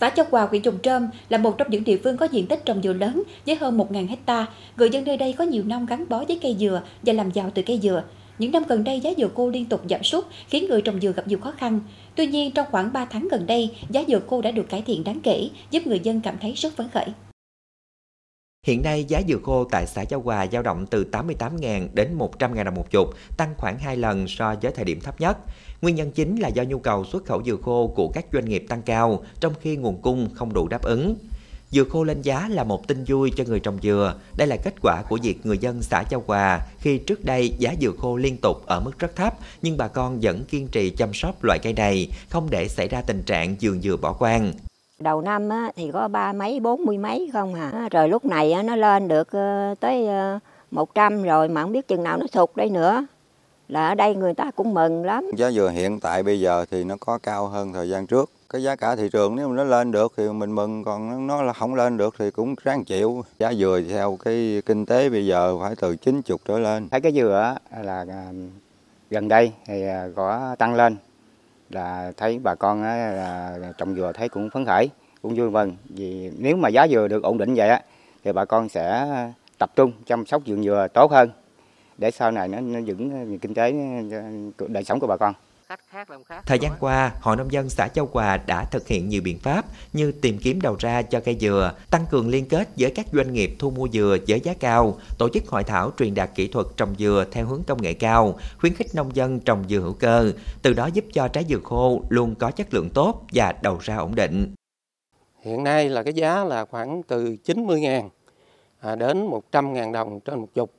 Xã Châu Hòa, huyện Trùng Trơm là một trong những địa phương có diện tích trồng dừa lớn với hơn 1.000 hecta. Người dân nơi đây có nhiều năm gắn bó với cây dừa và làm giàu từ cây dừa. Những năm gần đây giá dừa khô liên tục giảm sút khiến người trồng dừa gặp nhiều khó khăn. Tuy nhiên trong khoảng 3 tháng gần đây, giá dừa khô đã được cải thiện đáng kể, giúp người dân cảm thấy rất phấn khởi. Hiện nay giá dừa khô tại xã Giao Hòa dao động từ 88.000 đến 100.000 đồng một chục, tăng khoảng 2 lần so với thời điểm thấp nhất. Nguyên nhân chính là do nhu cầu xuất khẩu dừa khô của các doanh nghiệp tăng cao, trong khi nguồn cung không đủ đáp ứng. Dừa khô lên giá là một tin vui cho người trồng dừa. Đây là kết quả của việc người dân xã Châu Hòa khi trước đây giá dừa khô liên tục ở mức rất thấp, nhưng bà con vẫn kiên trì chăm sóc loại cây này, không để xảy ra tình trạng vườn dừa bỏ quang. Đầu năm á, thì có ba mấy, bốn mươi mấy không hả? Rồi lúc này á, nó lên được ờ, tới ờ, một trăm rồi mà không biết chừng nào nó sụt đây nữa. Là ở đây người ta cũng mừng lắm. Giá dừa hiện tại bây giờ thì nó có cao hơn thời gian trước. Cái giá cả thị trường nếu mà nó lên được thì mình mừng, còn nó là không lên được thì cũng ráng chịu. Giá dừa theo cái kinh tế bây giờ phải từ 90 trở lên. Thấy cái dừa là à, gần đây thì à, có tăng lên là thấy bà con là trồng dừa thấy cũng phấn khởi cũng vui mừng vì nếu mà giá dừa được ổn định vậy á thì bà con sẽ tập trung chăm sóc vườn dừa tốt hơn để sau này nó, nó vững kinh tế đời sống của bà con. Thời gian qua, Hội Nông dân xã Châu Hòa đã thực hiện nhiều biện pháp như tìm kiếm đầu ra cho cây dừa, tăng cường liên kết với các doanh nghiệp thu mua dừa với giá cao, tổ chức hội thảo truyền đạt kỹ thuật trồng dừa theo hướng công nghệ cao, khuyến khích nông dân trồng dừa hữu cơ, từ đó giúp cho trái dừa khô luôn có chất lượng tốt và đầu ra ổn định. Hiện nay là cái giá là khoảng từ 90.000 à, đến 100.000 đồng trên một chục.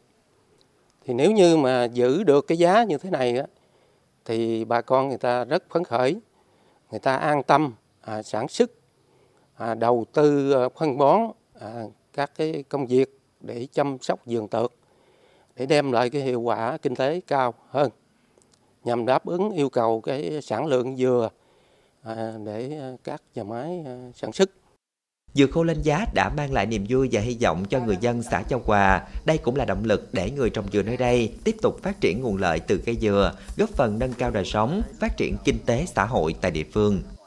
Thì nếu như mà giữ được cái giá như thế này á, thì bà con người ta rất phấn khởi, người ta an tâm à, sản xuất, à, đầu tư à, phân bón, à, các cái công việc để chăm sóc vườn tược để đem lại cái hiệu quả kinh tế cao hơn nhằm đáp ứng yêu cầu cái sản lượng dừa à, để à, các nhà máy à, sản xuất. Dừa khô lên giá đã mang lại niềm vui và hy vọng cho người dân xã Châu Hòa. Đây cũng là động lực để người trồng dừa nơi đây tiếp tục phát triển nguồn lợi từ cây dừa, góp phần nâng cao đời sống, phát triển kinh tế xã hội tại địa phương.